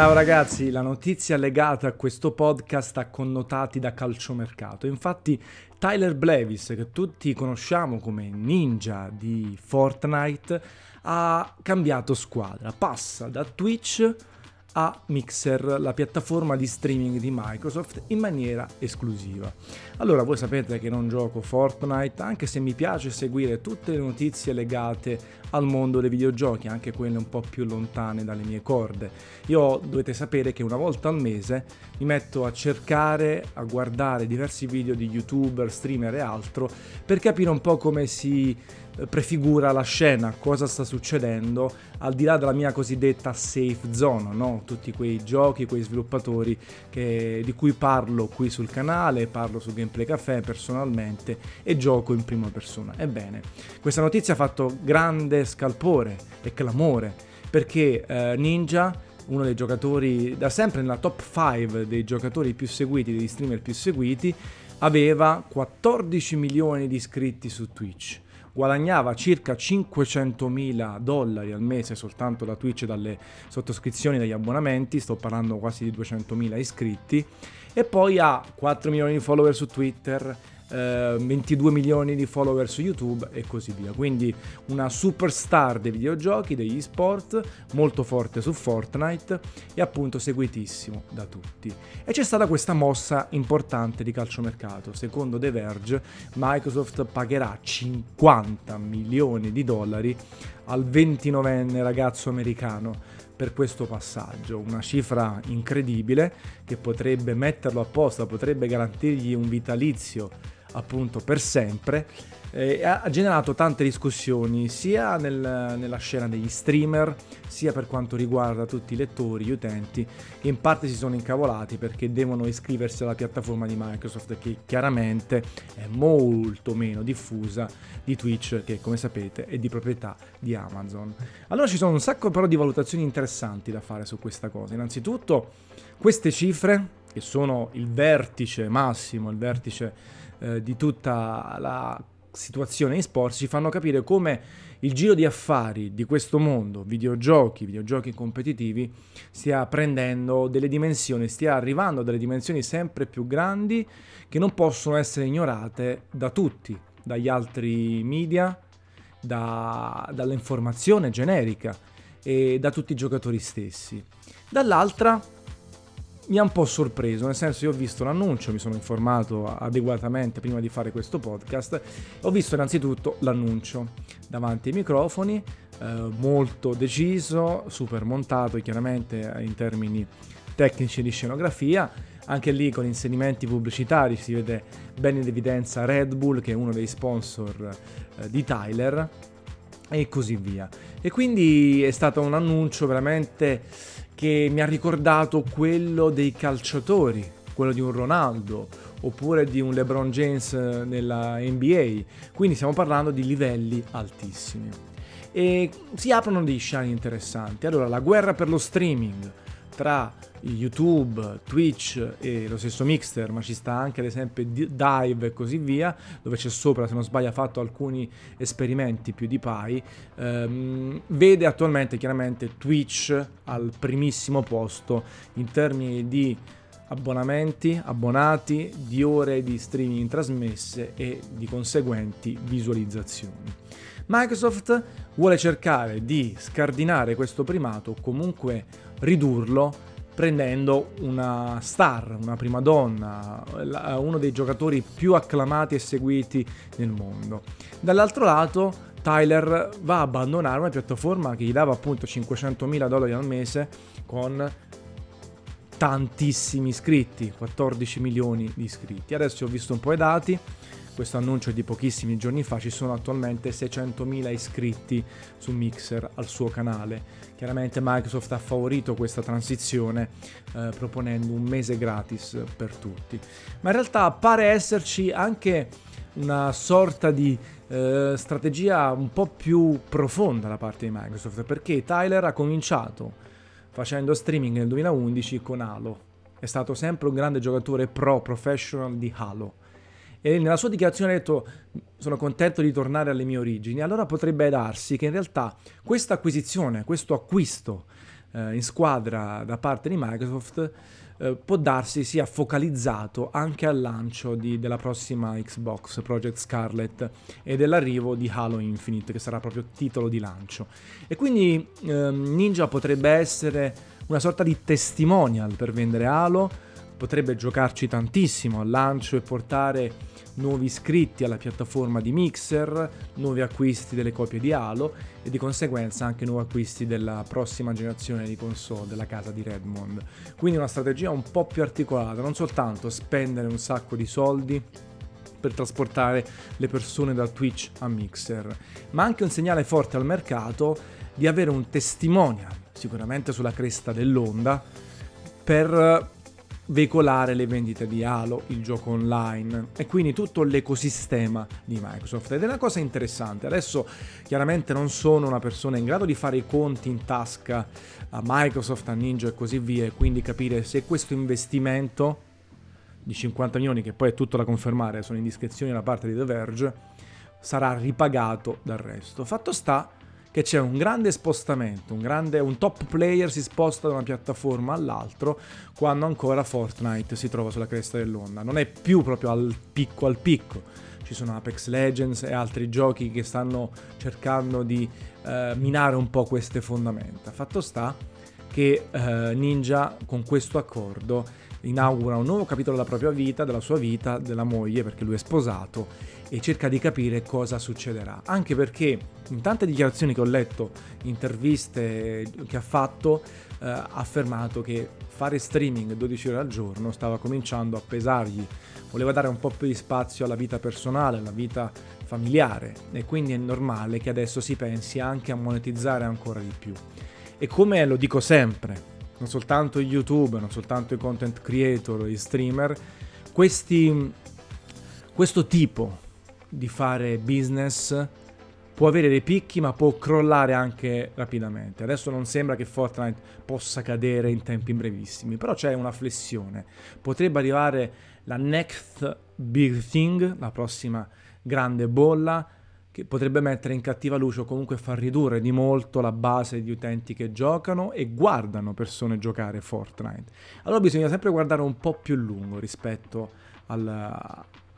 Ciao ragazzi, la notizia legata a questo podcast ha connotati da calciomercato. Infatti Tyler Blevis, che tutti conosciamo come ninja di Fortnite, ha cambiato squadra. Passa da Twitch a Mixer, la piattaforma di streaming di Microsoft, in maniera esclusiva. Allora, voi sapete che non gioco Fortnite, anche se mi piace seguire tutte le notizie legate al mondo dei videogiochi, anche quelle un po' più lontane dalle mie corde. Io dovete sapere che una volta al mese mi metto a cercare, a guardare diversi video di youtuber, streamer e altro, per capire un po' come si prefigura la scena, cosa sta succedendo, al di là della mia cosiddetta safe zone, no? tutti quei giochi, quei sviluppatori che, di cui parlo qui sul canale, parlo su Gameplay Café personalmente e gioco in prima persona. Ebbene, questa notizia ha fatto grande scalpore e clamore perché eh, Ninja uno dei giocatori da sempre nella top 5 dei giocatori più seguiti, degli streamer più seguiti, aveva 14 milioni di iscritti su Twitch guadagnava circa 500.000 dollari al mese soltanto da Twitch dalle sottoscrizioni dagli abbonamenti, sto parlando quasi di 200.000 iscritti, e poi ha 4 milioni di follower su Twitter, 22 eh, milioni di follower su YouTube e così via. Quindi una superstar dei videogiochi, degli sport, molto forte su Fortnite e appunto seguitissimo da tutti. E c'è stata questa mossa importante di calciomercato. Secondo The Verge, Microsoft pagherà 50 milioni di dollari al 29enne ragazzo americano per questo passaggio, una cifra incredibile che potrebbe metterlo a posto, potrebbe garantirgli un vitalizio appunto per sempre, eh, ha generato tante discussioni sia nel, nella scena degli streamer, sia per quanto riguarda tutti i lettori, gli utenti, che in parte si sono incavolati perché devono iscriversi alla piattaforma di Microsoft che chiaramente è molto meno diffusa di Twitch che come sapete è di proprietà di Amazon. Allora ci sono un sacco però di valutazioni interessanti da fare su questa cosa. Innanzitutto queste cifre che sono il vertice massimo, il vertice eh, di tutta la situazione in sport ci fanno capire come il giro di affari di questo mondo, videogiochi, videogiochi competitivi, stia prendendo delle dimensioni, stia arrivando a delle dimensioni sempre più grandi che non possono essere ignorate da tutti, dagli altri media, da, dall'informazione generica e da tutti i giocatori stessi. Dall'altra mi ha un po' sorpreso, nel senso io ho visto l'annuncio, mi sono informato adeguatamente prima di fare questo podcast, ho visto innanzitutto l'annuncio davanti ai microfoni, eh, molto deciso, super montato chiaramente in termini tecnici di scenografia, anche lì con inserimenti pubblicitari si vede bene in evidenza Red Bull che è uno dei sponsor eh, di Tyler e così via. E quindi è stato un annuncio veramente che mi ha ricordato quello dei calciatori, quello di un Ronaldo oppure di un LeBron James nella NBA. Quindi stiamo parlando di livelli altissimi. E si aprono dei scenari interessanti. Allora, la guerra per lo streaming tra YouTube, Twitch e lo stesso Mixter, ma ci sta anche ad esempio Dive e così via, dove c'è sopra, se non sbaglio, ha fatto alcuni esperimenti più di Pi, ehm, vede attualmente chiaramente Twitch al primissimo posto in termini di abbonamenti, abbonati, di ore di streaming trasmesse e di conseguenti visualizzazioni. Microsoft vuole cercare di scardinare questo primato comunque ridurlo prendendo una star, una prima donna, uno dei giocatori più acclamati e seguiti nel mondo. Dall'altro lato, Tyler va a abbandonare una piattaforma che gli dava appunto 500.000 dollari al mese con tantissimi iscritti, 14 milioni di iscritti. Adesso ho visto un po' i dati, questo annuncio è di pochissimi giorni fa, ci sono attualmente 600.000 iscritti su Mixer al suo canale. Chiaramente Microsoft ha favorito questa transizione eh, proponendo un mese gratis per tutti. Ma in realtà pare esserci anche una sorta di eh, strategia un po' più profonda da parte di Microsoft perché Tyler ha cominciato facendo streaming nel 2011 con Halo. È stato sempre un grande giocatore pro professional di Halo e nella sua dichiarazione ha detto sono contento di tornare alle mie origini, allora potrebbe darsi che in realtà questa acquisizione, questo acquisto eh, in squadra da parte di Microsoft eh, può darsi sia focalizzato anche al lancio di, della prossima Xbox Project Scarlet e dell'arrivo di Halo Infinite che sarà proprio titolo di lancio. E quindi ehm, Ninja potrebbe essere una sorta di testimonial per vendere Halo potrebbe giocarci tantissimo al lancio e portare nuovi iscritti alla piattaforma di Mixer, nuovi acquisti delle copie di Halo e di conseguenza anche nuovi acquisti della prossima generazione di console della casa di Redmond. Quindi una strategia un po' più articolata, non soltanto spendere un sacco di soldi per trasportare le persone da Twitch a Mixer, ma anche un segnale forte al mercato di avere un testimonial, sicuramente sulla cresta dell'onda, per veicolare le vendite di Halo, il gioco online e quindi tutto l'ecosistema di Microsoft. Ed è una cosa interessante. Adesso chiaramente non sono una persona in grado di fare i conti in tasca a Microsoft, a Ninja e così via, e quindi capire se questo investimento di 50 milioni, che poi è tutto da confermare, sono indiscrezioni da parte di The Verge, sarà ripagato dal resto. Fatto sta che c'è un grande spostamento, un, grande, un top player si sposta da una piattaforma all'altra quando ancora Fortnite si trova sulla cresta dell'onda. Non è più proprio al picco al picco. Ci sono Apex Legends e altri giochi che stanno cercando di eh, minare un po' queste fondamenta. Fatto sta che eh, Ninja con questo accordo inaugura un nuovo capitolo della propria vita, della sua vita, della moglie, perché lui è sposato, e cerca di capire cosa succederà. Anche perché in tante dichiarazioni che ho letto, interviste che ha fatto, eh, ha affermato che fare streaming 12 ore al giorno stava cominciando a pesargli, voleva dare un po' più di spazio alla vita personale, alla vita familiare e quindi è normale che adesso si pensi anche a monetizzare ancora di più. E come lo dico sempre, non soltanto YouTube, non soltanto i content creator, i streamer, questi, questo tipo di fare business può avere dei picchi ma può crollare anche rapidamente. Adesso non sembra che Fortnite possa cadere in tempi brevissimi, però c'è una flessione. Potrebbe arrivare la next big thing, la prossima grande bolla, che potrebbe mettere in cattiva luce o comunque far ridurre di molto la base di utenti che giocano e guardano persone giocare Fortnite. Allora bisogna sempre guardare un po' più lungo rispetto al,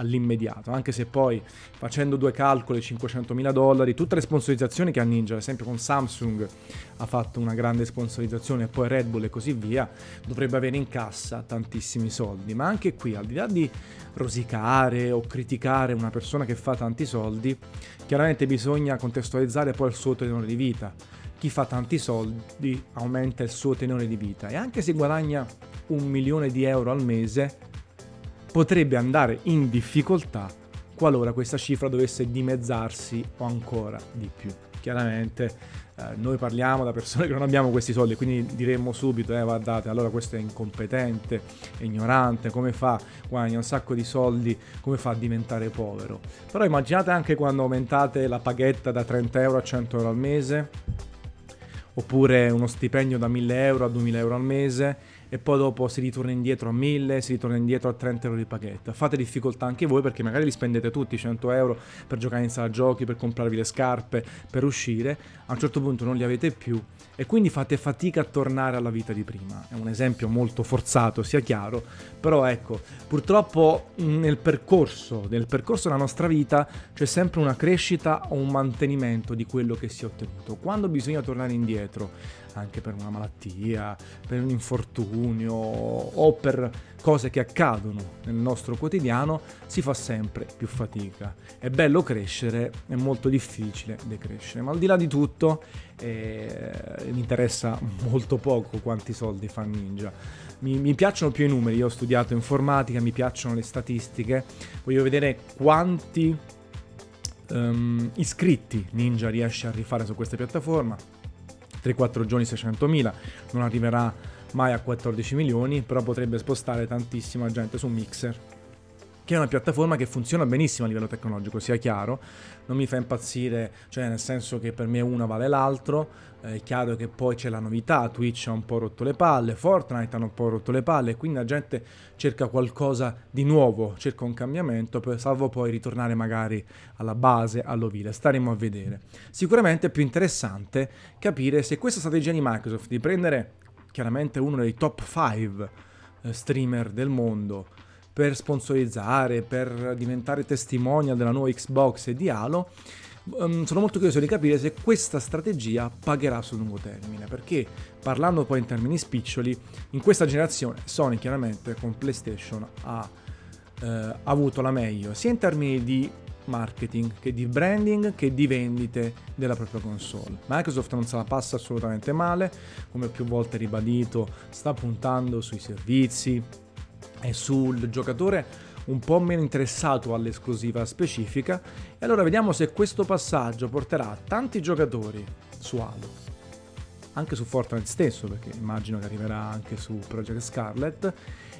all'immediato, anche se poi facendo due calcoli, 500 mila dollari, tutte le sponsorizzazioni che ha Ninja, ad esempio con Samsung ha fatto una grande sponsorizzazione poi Red Bull e così via, dovrebbe avere in cassa tantissimi soldi, ma anche qui al di là di rosicare o criticare una persona che fa tanti soldi, chiaramente bisogna contestualizzare poi il suo tenore di vita. Chi fa tanti soldi aumenta il suo tenore di vita e anche se guadagna un milione di euro al mese, potrebbe andare in difficoltà qualora questa cifra dovesse dimezzarsi o ancora di più. Chiaramente eh, noi parliamo da persone che non abbiamo questi soldi, quindi diremmo subito, eh guardate, allora questo è incompetente, è ignorante, come fa, guadagna un sacco di soldi, come fa a diventare povero. Però immaginate anche quando aumentate la paghetta da 30 euro a 100 euro al mese, oppure uno stipendio da 1000 euro a 2000 euro al mese e poi dopo si ritorna indietro a 1000, si ritorna indietro a 30 euro di pacchetto. Fate difficoltà anche voi perché magari li spendete tutti 100 euro per giocare in sala giochi, per comprarvi le scarpe, per uscire, a un certo punto non li avete più e quindi fate fatica a tornare alla vita di prima. È un esempio molto forzato, sia chiaro, però ecco, purtroppo nel percorso, nel percorso della nostra vita c'è sempre una crescita o un mantenimento di quello che si è ottenuto. Quando bisogna tornare indietro, anche per una malattia, per un infortunio o per cose che accadono nel nostro quotidiano, si fa sempre più fatica. È bello crescere, è molto difficile decrescere, ma al di là di tutto eh, mi interessa molto poco quanti soldi fa Ninja. Mi, mi, piacciono più i numeri, io ho studiato informatica, mi piacciono le statistiche, voglio vedere quanti um, iscritti Ninja riesce a rifare su questa piattaforma 3-4 giorni 600.000, non arriverà mai a 14 milioni, però potrebbe spostare tantissima gente su Mixer che è una piattaforma che funziona benissimo a livello tecnologico, sia chiaro, non mi fa impazzire, cioè nel senso che per me una vale l'altro, eh, è chiaro che poi c'è la novità, Twitch ha un po' rotto le palle, Fortnite hanno un po' rotto le palle, quindi la gente cerca qualcosa di nuovo, cerca un cambiamento, salvo poi ritornare magari alla base, all'ovile, staremo a vedere. Sicuramente è più interessante capire se questa strategia di Microsoft di prendere chiaramente uno dei top 5 eh, streamer del mondo, per sponsorizzare, per diventare testimonial della nuova Xbox e di Halo, um, sono molto curioso di capire se questa strategia pagherà sul lungo termine, perché parlando poi in termini spiccioli, in questa generazione Sony chiaramente con PlayStation ha eh, avuto la meglio, sia in termini di marketing che di branding che di vendite della propria console. Microsoft non se la passa assolutamente male, come più volte ribadito, sta puntando sui servizi, è sul giocatore un po' meno interessato all'esclusiva specifica. E allora vediamo se questo passaggio porterà tanti giocatori su Halo. Anche su Fortnite stesso perché immagino che arriverà anche su Project Scarlet.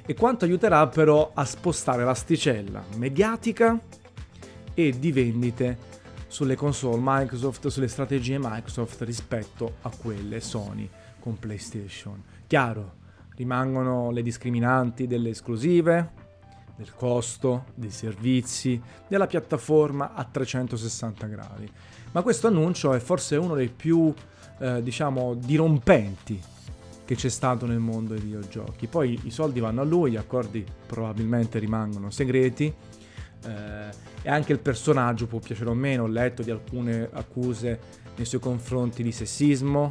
E quanto aiuterà però a spostare l'asticella mediatica e di vendite sulle console Microsoft, sulle strategie Microsoft rispetto a quelle Sony con PlayStation. Chiaro, rimangono le discriminanti delle esclusive, del costo, dei servizi, della piattaforma a 360 gradi. Ma questo annuncio è forse uno dei più, eh, diciamo, dirompenti che c'è stato nel mondo dei videogiochi. Poi i soldi vanno a lui, gli accordi probabilmente rimangono segreti. Eh, e anche il personaggio può piacere o meno, ho letto di alcune accuse nei suoi confronti di sessismo,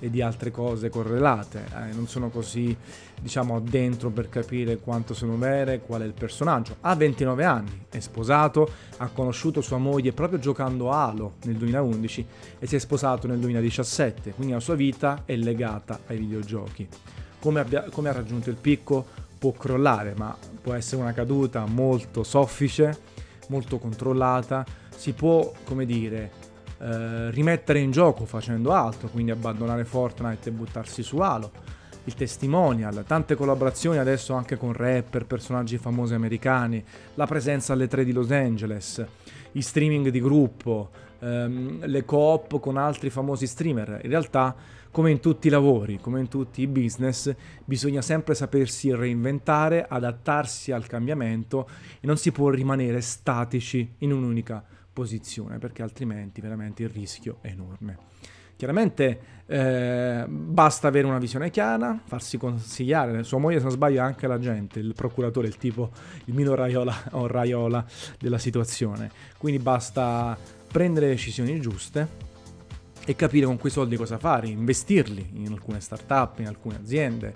e di altre cose correlate. Eh, non sono così, diciamo, dentro per capire quanto sono vere, qual è il personaggio. Ha 29 anni, è sposato, ha conosciuto sua moglie proprio giocando a Halo nel 2011 e si è sposato nel 2017, quindi la sua vita è legata ai videogiochi. Come, abbia, come ha raggiunto il picco può crollare, ma può essere una caduta molto soffice, molto controllata, si può, come dire, eh, rimettere in gioco facendo altro, quindi abbandonare Fortnite e buttarsi su Halo. Il testimonial, tante collaborazioni adesso anche con rapper, personaggi famosi americani, la presenza alle 3 di Los Angeles, i streaming di gruppo, ehm, le coop con altri famosi streamer. In realtà, come in tutti i lavori, come in tutti i business, bisogna sempre sapersi reinventare, adattarsi al cambiamento e non si può rimanere statici in un'unica posizione perché altrimenti veramente il rischio è enorme. Chiaramente eh, basta avere una visione chiara, farsi consigliare, sua moglie se non sbaglio anche la gente, il procuratore, il tipo, il Mino Raiola o Raiola della situazione. Quindi basta prendere le decisioni giuste e capire con quei soldi cosa fare, investirli in alcune start-up, in alcune aziende,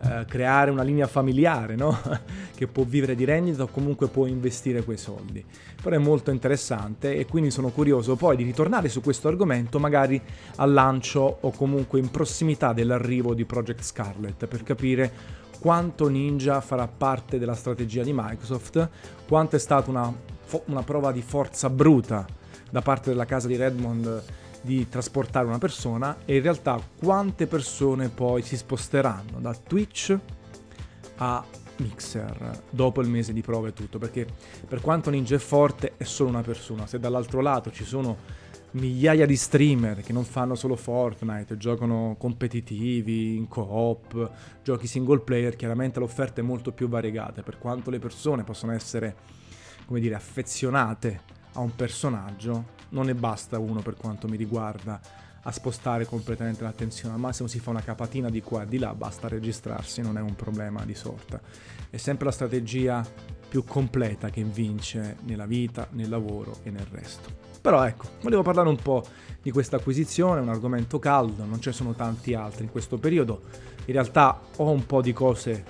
eh, creare una linea familiare no? che può vivere di rendita o comunque può investire quei soldi. Però è molto interessante e quindi sono curioso poi di ritornare su questo argomento magari al lancio o comunque in prossimità dell'arrivo di Project Scarlet per capire quanto Ninja farà parte della strategia di Microsoft, quanto è stata una, una prova di forza bruta da parte della casa di Redmond di trasportare una persona e in realtà quante persone poi si sposteranno da Twitch a Mixer dopo il mese di prova e tutto perché per quanto Ninja è forte è solo una persona. Se dall'altro lato ci sono migliaia di streamer che non fanno solo Fortnite giocano competitivi in co-op giochi single player chiaramente l'offerta è molto più variegata. Per quanto le persone possono essere come dire affezionate a un personaggio non ne basta uno per quanto mi riguarda a spostare completamente l'attenzione. Al massimo si fa una capatina di qua e di là, basta registrarsi, non è un problema di sorta. È sempre la strategia più completa che vince nella vita, nel lavoro e nel resto. Però ecco, volevo parlare un po' di questa acquisizione, un argomento caldo, non ce ne sono tanti altri in questo periodo. In realtà ho un po' di cose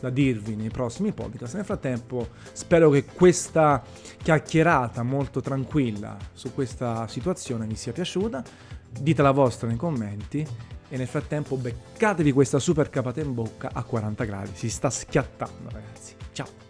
da dirvi nei prossimi podcast. Nel frattempo spero che questa chiacchierata molto tranquilla su questa situazione vi sia piaciuta. Dite la vostra nei commenti e nel frattempo beccatevi questa super capata in bocca a 40 gradi. Si sta schiattando ragazzi. Ciao!